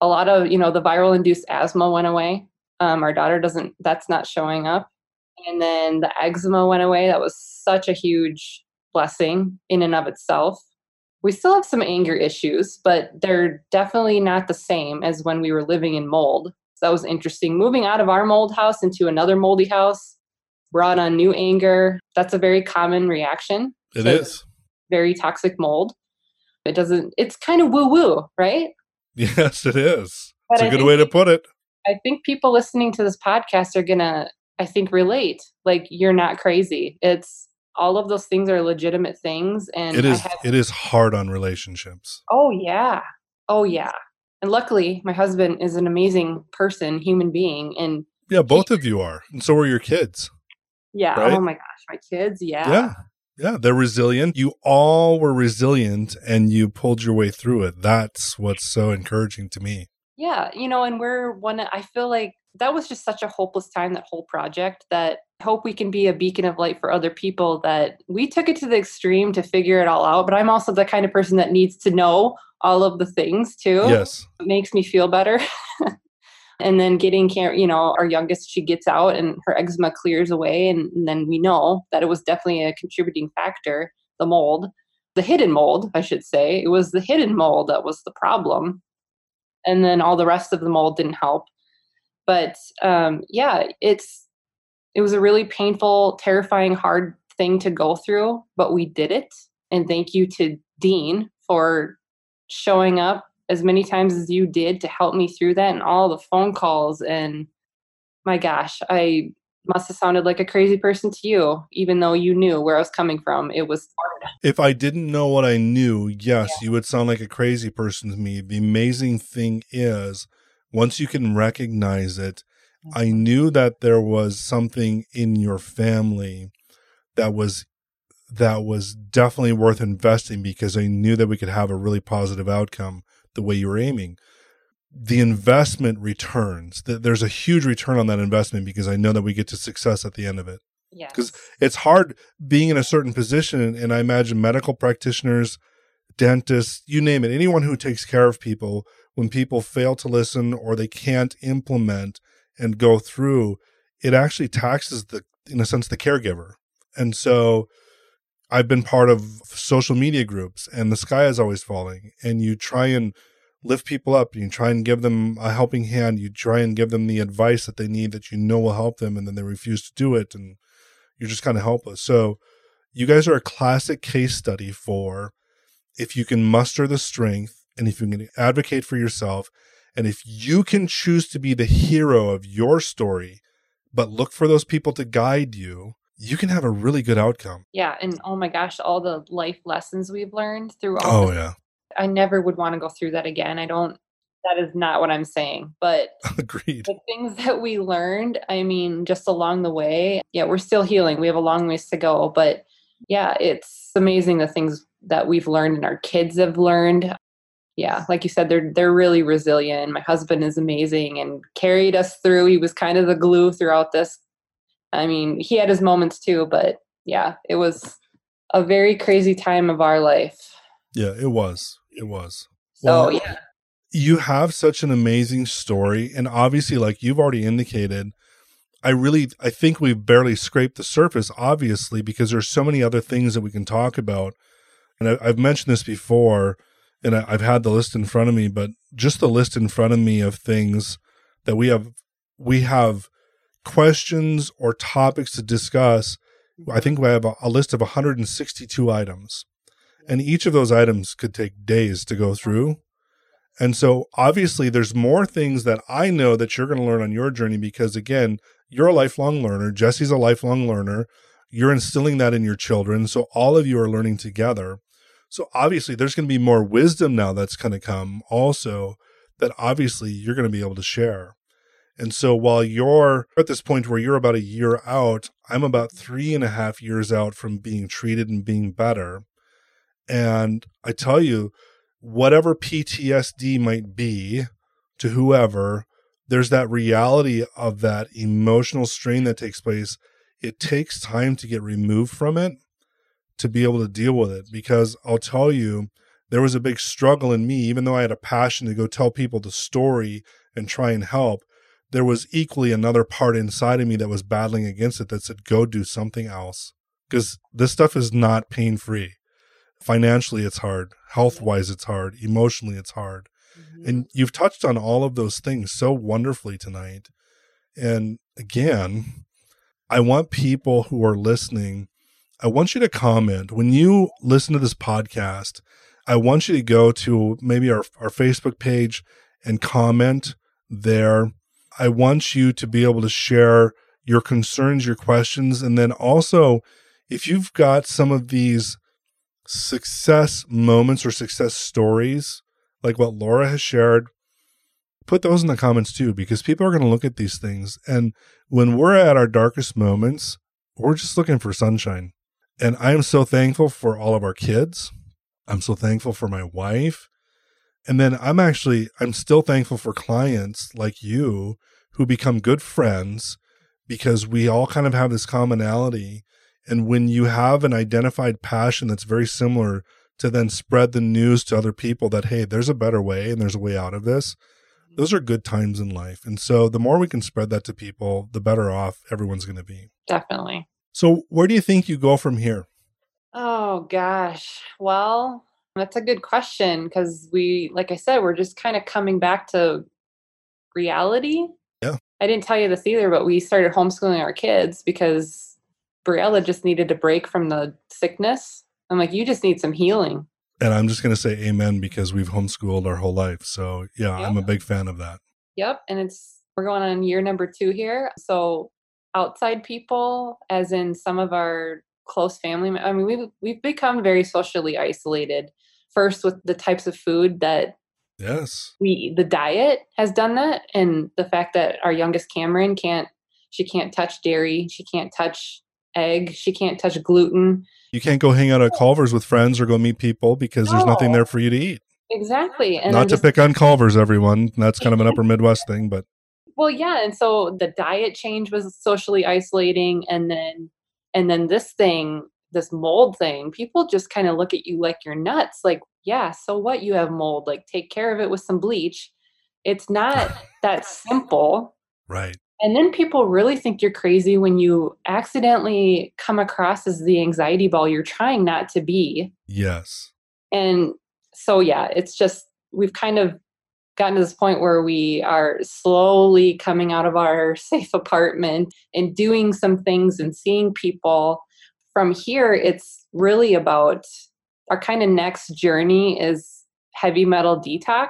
a lot of you know the viral induced asthma went away um, our daughter doesn't that's not showing up and then the eczema went away. That was such a huge blessing in and of itself. We still have some anger issues, but they're definitely not the same as when we were living in mold. So that was interesting. Moving out of our mold house into another moldy house brought on new anger. That's a very common reaction. It is Very toxic mold. It doesn't, it's kind of woo woo, right? Yes, it is. But it's a I good way to put it. I think people listening to this podcast are going to I think relate. Like you're not crazy. It's all of those things are legitimate things and it is have, it is hard on relationships. Oh yeah. Oh yeah. And luckily my husband is an amazing person, human being and Yeah, both he, of you are. And so are your kids. Yeah. Right? Oh my gosh, my kids, yeah. Yeah. Yeah, they're resilient. You all were resilient and you pulled your way through it. That's what's so encouraging to me. Yeah, you know, and we're one I feel like that was just such a hopeless time, that whole project, that I hope we can be a beacon of light for other people that we took it to the extreme to figure it all out. But I'm also the kind of person that needs to know all of the things too. Yes. It makes me feel better. [laughs] and then getting care, you know, our youngest, she gets out and her eczema clears away. And, and then we know that it was definitely a contributing factor, the mold, the hidden mold, I should say. It was the hidden mold that was the problem. And then all the rest of the mold didn't help but um, yeah, it's it was a really painful, terrifying, hard thing to go through, but we did it. And thank you to Dean for showing up as many times as you did to help me through that and all the phone calls and my gosh, I must have sounded like a crazy person to you, even though you knew where I was coming from. It was hard. If I didn't know what I knew, yes, yeah. you would sound like a crazy person to me. The amazing thing is, once you can recognize it, I mm-hmm. knew that there was something in your family that was that was definitely worth investing because I knew that we could have a really positive outcome the way you were aiming. The investment returns. that There's a huge return on that investment because I know that we get to success at the end of it. Because it's hard being in a certain position, and I imagine medical practitioners, dentists, you name it, anyone who takes care of people when people fail to listen or they can't implement and go through, it actually taxes the, in a sense, the caregiver. And so I've been part of social media groups and the sky is always falling and you try and lift people up. You try and give them a helping hand. You try and give them the advice that they need that you know will help them and then they refuse to do it and you're just kind of helpless. So you guys are a classic case study for if you can muster the strength and if you can advocate for yourself and if you can choose to be the hero of your story but look for those people to guide you you can have a really good outcome Yeah, and oh my gosh, all the life lessons we've learned through all oh yeah I never would want to go through that again. I don't that is not what I'm saying. But [laughs] agreed the things that we learned, I mean, just along the way, yeah, we're still healing. We have a long ways to go, but yeah, it's amazing the things that we've learned and our kids have learned. Yeah, like you said, they're they're really resilient. My husband is amazing and carried us through. He was kind of the glue throughout this. I mean, he had his moments too, but yeah, it was a very crazy time of our life. yeah it was it was So Well, yeah, you have such an amazing story and obviously like you've already indicated i really i think we've barely scraped the surface obviously because there's so many other things that we can talk about and I, i've mentioned this before and I, i've had the list in front of me but just the list in front of me of things that we have we have questions or topics to discuss i think we have a, a list of 162 items and each of those items could take days to go through and so obviously there's more things that I know that you're going to learn on your journey because again, you're a lifelong learner. Jesse's a lifelong learner. You're instilling that in your children. So all of you are learning together. So obviously there's going to be more wisdom now that's going to come also that obviously you're going to be able to share. And so while you're at this point where you're about a year out, I'm about three and a half years out from being treated and being better. And I tell you, whatever PTSD might be to whoever, there's that reality of that emotional strain that takes place. It takes time to get removed from it to be able to deal with it. Because I'll tell you, there was a big struggle in me, even though I had a passion to go tell people the story and try and help. There was equally another part inside of me that was battling against it that said, go do something else. Because this stuff is not pain free financially it's hard. Health wise it's hard. Emotionally it's hard. Mm-hmm. And you've touched on all of those things so wonderfully tonight. And again i want people who are listening i want you to comment. When you listen to this podcast i want you to go to maybe our, our facebook page and comment there i want you to be able to share your concerns your questions and then also if you've got some of these success moments or success stories, like what Laura has shared, put those in the comments too, because people are going to look at these things. And when we're at our darkest moments, we're just looking for sunshine. And I am so thankful for all of our kids. I'm so thankful for my wife. And then I'm actually, I'm still thankful for clients like you who become good friends because we all kind of have this commonality and when you have an identified passion that's very similar to then spread the news to other people that, hey, there's a better way and there's a way out of this, mm-hmm. those are good times in life. And so the more we can spread that to people, the better off everyone's going to be. definitely. So where do you think you go from here? Oh gosh. Well, that's a good question because we, like I said, we're just kind of coming back to reality. Yeah. I didn't tell you this either, but we started homeschooling our kids because Briella just needed a break from the sickness. I'm like, you just need some healing. And I'm just going to say amen because we've homeschooled our whole life. So yeah, I'm a big fan of that. Yep. And it's, we're going on year number two here. So outside people, as in some of our close family, I mean, we've, we've become very socially isolated. First with the types of food that Yes. we the diet has done that and the fact that our youngest cameron can't she can't touch dairy she can't touch egg she can't touch gluten You can't go hang out at Culver's with friends or go meet people because there's nothing there for you to eat. exactly and Not I'm to just- pick on Culver's, everyone. That's kind of an upper Midwest thing, but well yeah and so the diet change was socially isolating and then and then this thing this mold thing people just kind of look at you like you're nuts like yeah so what you have mold like take care of it with some bleach it's not that [laughs] simple right. And then people really think you're crazy when you accidentally come across as the anxiety ball you're trying not to be. Yes. And so, yeah, it's just, we've kind of gotten to this point where we are slowly coming out of our [laughs] safe apartment and doing some things and seeing people from here, it's really about our kind of next journey is heavy metal detox.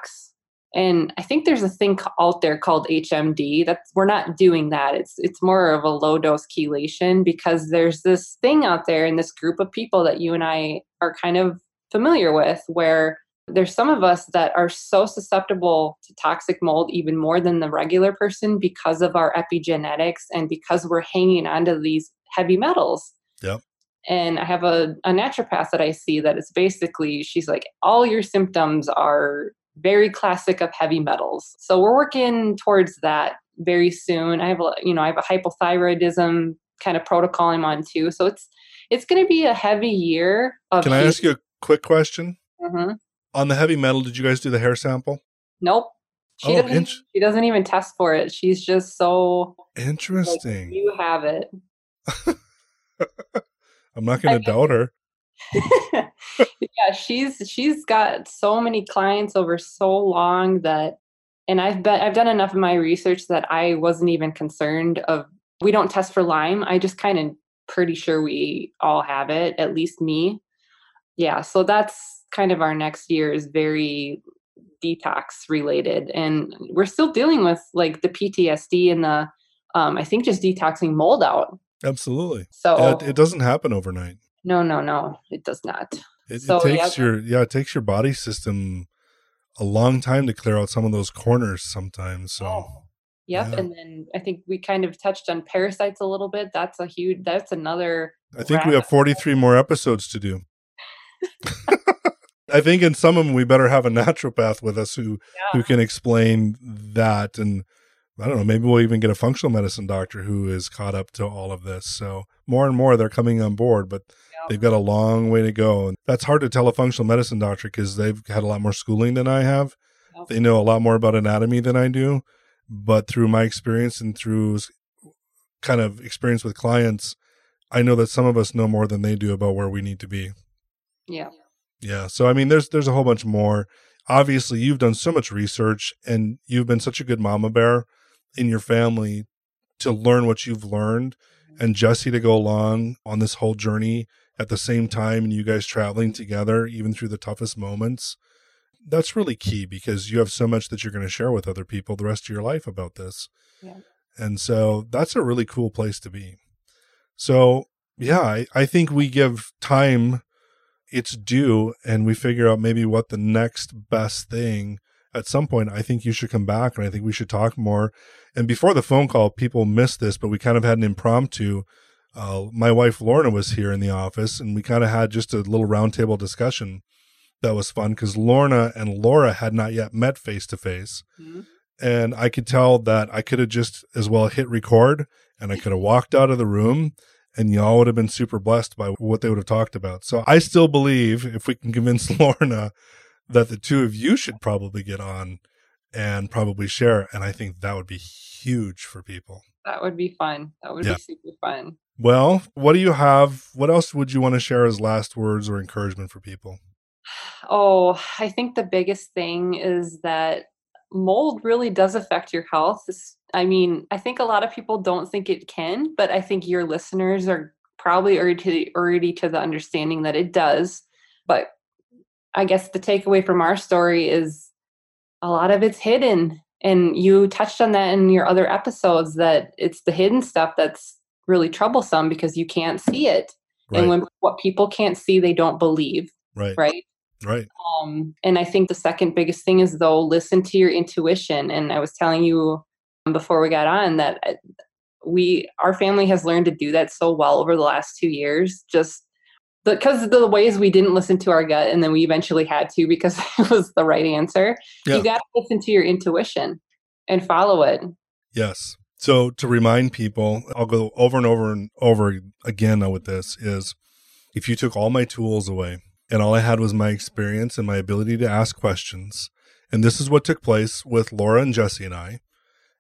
And I think there's a thing out there called HMD. That's we're not doing that. It's it's more of a low dose chelation because there's this thing out there in this group of people that you and I are kind of familiar with where there's some of us that are so susceptible to toxic mold even more than the regular person because of our epigenetics and because we're hanging onto these heavy metals. Yep. And I have a, a naturopath that I see that is basically, she's like, all your symptoms are very classic of heavy metals. So we're working towards that very soon. I have a, you know, I have a hypothyroidism kind of protocol I'm on too. So it's, it's going to be a heavy year. Can I ask you a quick question? Mm-hmm. On the heavy metal, did you guys do the hair sample? Nope. She, Oh, doesn't, int- she doesn't even test for it. She's just so like, Interesting. you have it. [laughs] I'm not going to doubt her. [laughs] yeah, she's she's got so many clients over so long that and I've been I've done enough of my research that I wasn't even concerned of we don't test for Lyme. I just kind of pretty sure we all have it, at least me. Yeah, so that's kind of our next year is very detox related and we're still dealing with like the PTSD and the um I think just detoxing mold out. Absolutely. So Yeah, it, doesn't happen overnight. no, no, no, it does not. It, So, it takes yeah. your yeah, it takes your body system a long time to clear out some of those corners sometimes. So Oh, Yep. Yeah. And then I think we kind of touched on parasites a little bit. That's a huge, that's another. I think we have 43 more episodes to do. [laughs] I think in some of them we better have a naturopath with us who who can explain that and I don't know, maybe we'll even get a functional medicine doctor who is caught up to all of this. So more and more they're coming on board, but Yeah. they've got a long way to go. And that's hard to tell a functional medicine doctor because they've had a lot more schooling than I have. Yep. They know a lot more about anatomy than I do. But through my experience and through kind of experience with clients, I know that some of us know more than they do about where we need to be. Yeah. Yeah. So I mean there's there's a whole bunch more. Obviously, you've done so much research and you've been such a good mama bear in your family to learn what you've learned and Jesse to go along on this whole journey at the same time and you guys traveling together even through the toughest moments. That's really key because you have so much that you're going to share with other people the rest of your life about this. Yeah. And so that's a really cool place to be. So, yeah, I, I think we give time its due and we figure out maybe what the next best thing at some point i think you should come back and i think we should talk more. And before the phone call people missed this but we kind of had an impromptu uh, my wife lorna was here in the office and we kind of had just a little roundtable discussion that was fun because lorna and laura had not yet met face to face and i could tell that i could have just as well hit record and i could have walked out of the room and y'all would have been super blessed by what they would have talked about. So I still believe if we can convince [laughs] Lorna that the two of you should probably get on and probably share. And I think that would be huge for people. That would be fun. That would Yeah. be super fun. Well, what do you have? What else would you want to share as last words or encouragement for people? Oh, I think the biggest thing is that mold really does affect your health. I mean, I think a lot of people don't think it can, but I think your listeners are probably already to already to the understanding that it does. But I guess the takeaway from our story is a lot of it's hidden. And you touched on that in your other episodes that it's the hidden stuff that's really troublesome because you can't see it. Right. And when what people can't see, they don't believe, right. right? Right. Um, and I think the second biggest thing is though, listen to your intuition. And I was telling you before we got on that uh, we, our family has learned to do that so well over the last two years, just because of the ways we didn't listen to our gut and then we eventually had to because [laughs] it was the right answer. Yeah. You got to listen to your intuition and follow it. Yes. So to remind people, I'll go over and over and over again with this is if you took all my tools away and all I had was my experience and my ability to ask questions, and this is what took place with Laura and Jesse and I,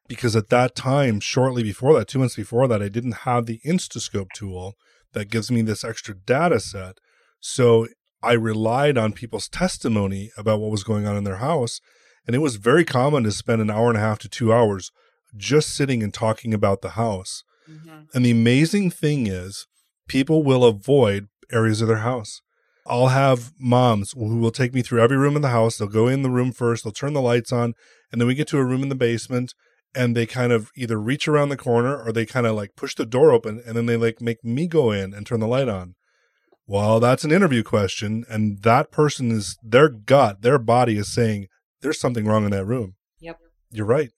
because at that time, shortly before that, two months before that, I didn't have the Instascope tool that gives me this extra data set. So I relied on people's testimony about what was going on in their house. And it was very common to spend an hour and a half to two hours just sitting and talking about the house. Mm-hmm. And the amazing thing is, people will avoid areas of their house. I'll have moms who will take me through every room in the house. They'll go in the room first, they'll turn the lights on, and then we get to a room in the basement and they kind of either reach around the corner or they kind of like push the door open and then they like make me go in and turn the light on. Well, that's an interview question and that person is their gut, their body is saying there's something wrong in that room. Yep. You're right.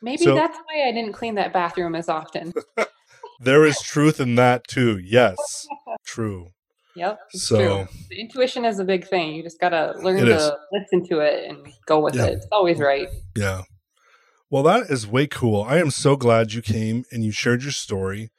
Maybe so, that's why I didn't clean that bathroom as often. [laughs] there is truth in that too. Yes. [laughs] True. Yep. so true. The intuition is a big thing. You just gotta learn to is. listen to it and go with it. It's always right. Yeah. Well, that is way cool. I am so glad you came and you shared your story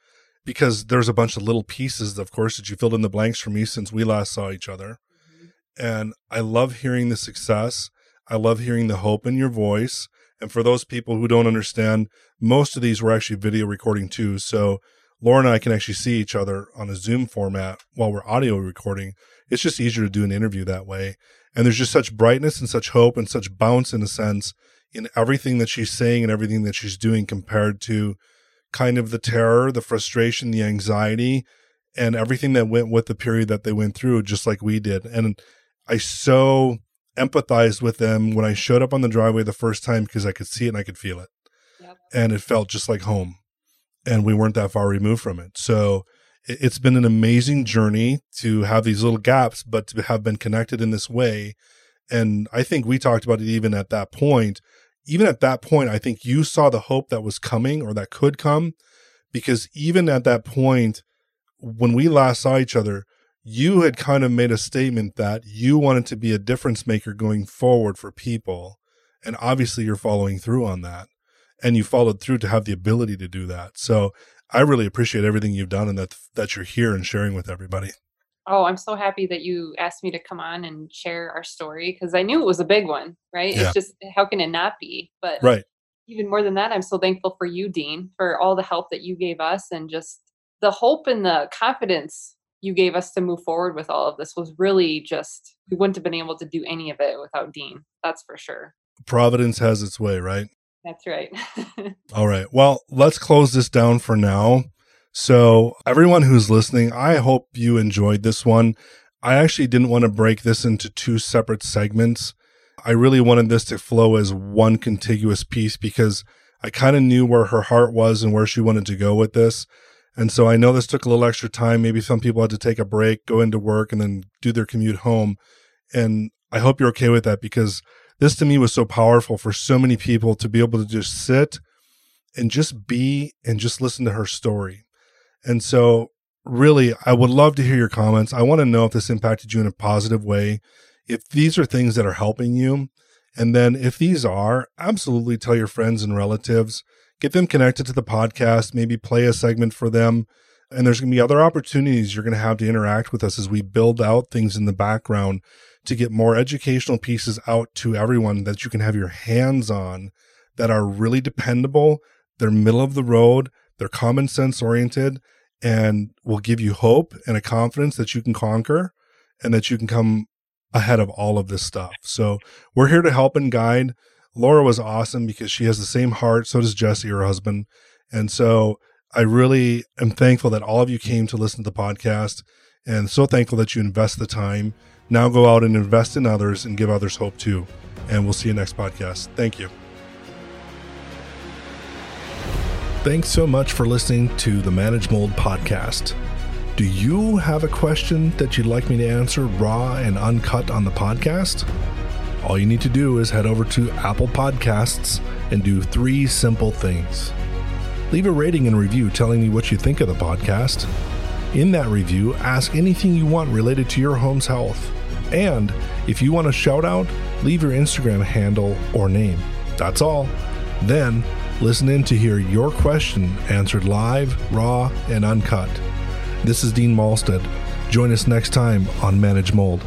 because there's a bunch of little pieces, of course, that you filled in the blanks for me since we last saw each other. Mm-hmm. And I love hearing the success. I love hearing the hope in your voice. And for those people who don't understand, most of these were actually video recording too. So Laura and I can actually see each other on a Zoom format while we're audio recording. It's just easier to do an interview that way. And there's just such brightness and such hope and such bounce in a sense in everything that she's saying and everything that she's doing compared to kind of the terror, the frustration, the anxiety, and everything that went with the period that they went through, just like we did. And I so empathized with them when I showed up on the driveway the first time because I could see it and I could feel it. Yep. And it felt just like home. And we weren't that far removed from it. So it's been an amazing journey to have these little gaps, but to have been connected in this way. And I think we talked about it even at that point even at that point, I think you saw the hope that was coming or that could come. Because even at that point, when we last saw each other, you had kind of made a statement that you wanted to be a difference maker going forward for people. And obviously, you're following through on that. And you followed through to have the ability to do that. So I really appreciate everything you've done and that, that you're here and sharing with everybody. Oh, I'm so happy that you asked me to come on and share our story because I knew it was a big one, right? Yeah. It's just how can it not be? But right. even more than that, I'm so thankful for you, Dean, for all the help that you gave us and just the hope and the confidence you gave us to move forward with all of this was really just we wouldn't have been able to do any of it without Dean. That's for sure. Providence has its way, right? That's right. [laughs] all right. Well, let's close this down for now. So, everyone who's listening, I hope you enjoyed this one. I actually didn't want to break this into two separate segments. I really wanted this to flow as one contiguous piece because I kind of knew where her heart was and where she wanted to go with this. And so I know this took a little extra time. Maybe some people had to take a break, go into work, and then do their commute home. And I hope you're okay with that because this to me was so powerful for so many people to be able to just sit and just be and just listen to her story. And so, really, I would love to hear your comments. I want to know if this impacted you in a positive way, if these are things that are helping you. And then, if these are, absolutely tell your friends and relatives, get them connected to the podcast, maybe play a segment for them. And there's going to be other opportunities you're going to have to interact with us as we build out things in the background to get more educational pieces out to everyone that you can have your hands on that are really dependable. They're middle of the road. They're common sense oriented and will give you hope and a confidence that you can conquer and that you can come ahead of all of this stuff. So we're here to help and guide. Laura was awesome because she has the same heart. So does Jesse, her husband. And so I really am thankful that all of you came to listen to the podcast and so thankful that you invest the time. Now go out and invest in others and give others hope too. And we'll see you next podcast. Thank you. Thanks so much for listening to the Manage Mold podcast. Do you have a question that you'd like me to answer raw and uncut on the podcast? All you need to do is head over to Apple Podcasts and do three simple things. Leave a rating and review telling me what you think of the podcast. In that review, ask anything you want related to your home's health. And if you want a shout out, leave your Instagram handle or name. That's all. Then Listen in to hear your question answered live, raw, and uncut. This is Dean Malstead. Join us next time on Manage Mold.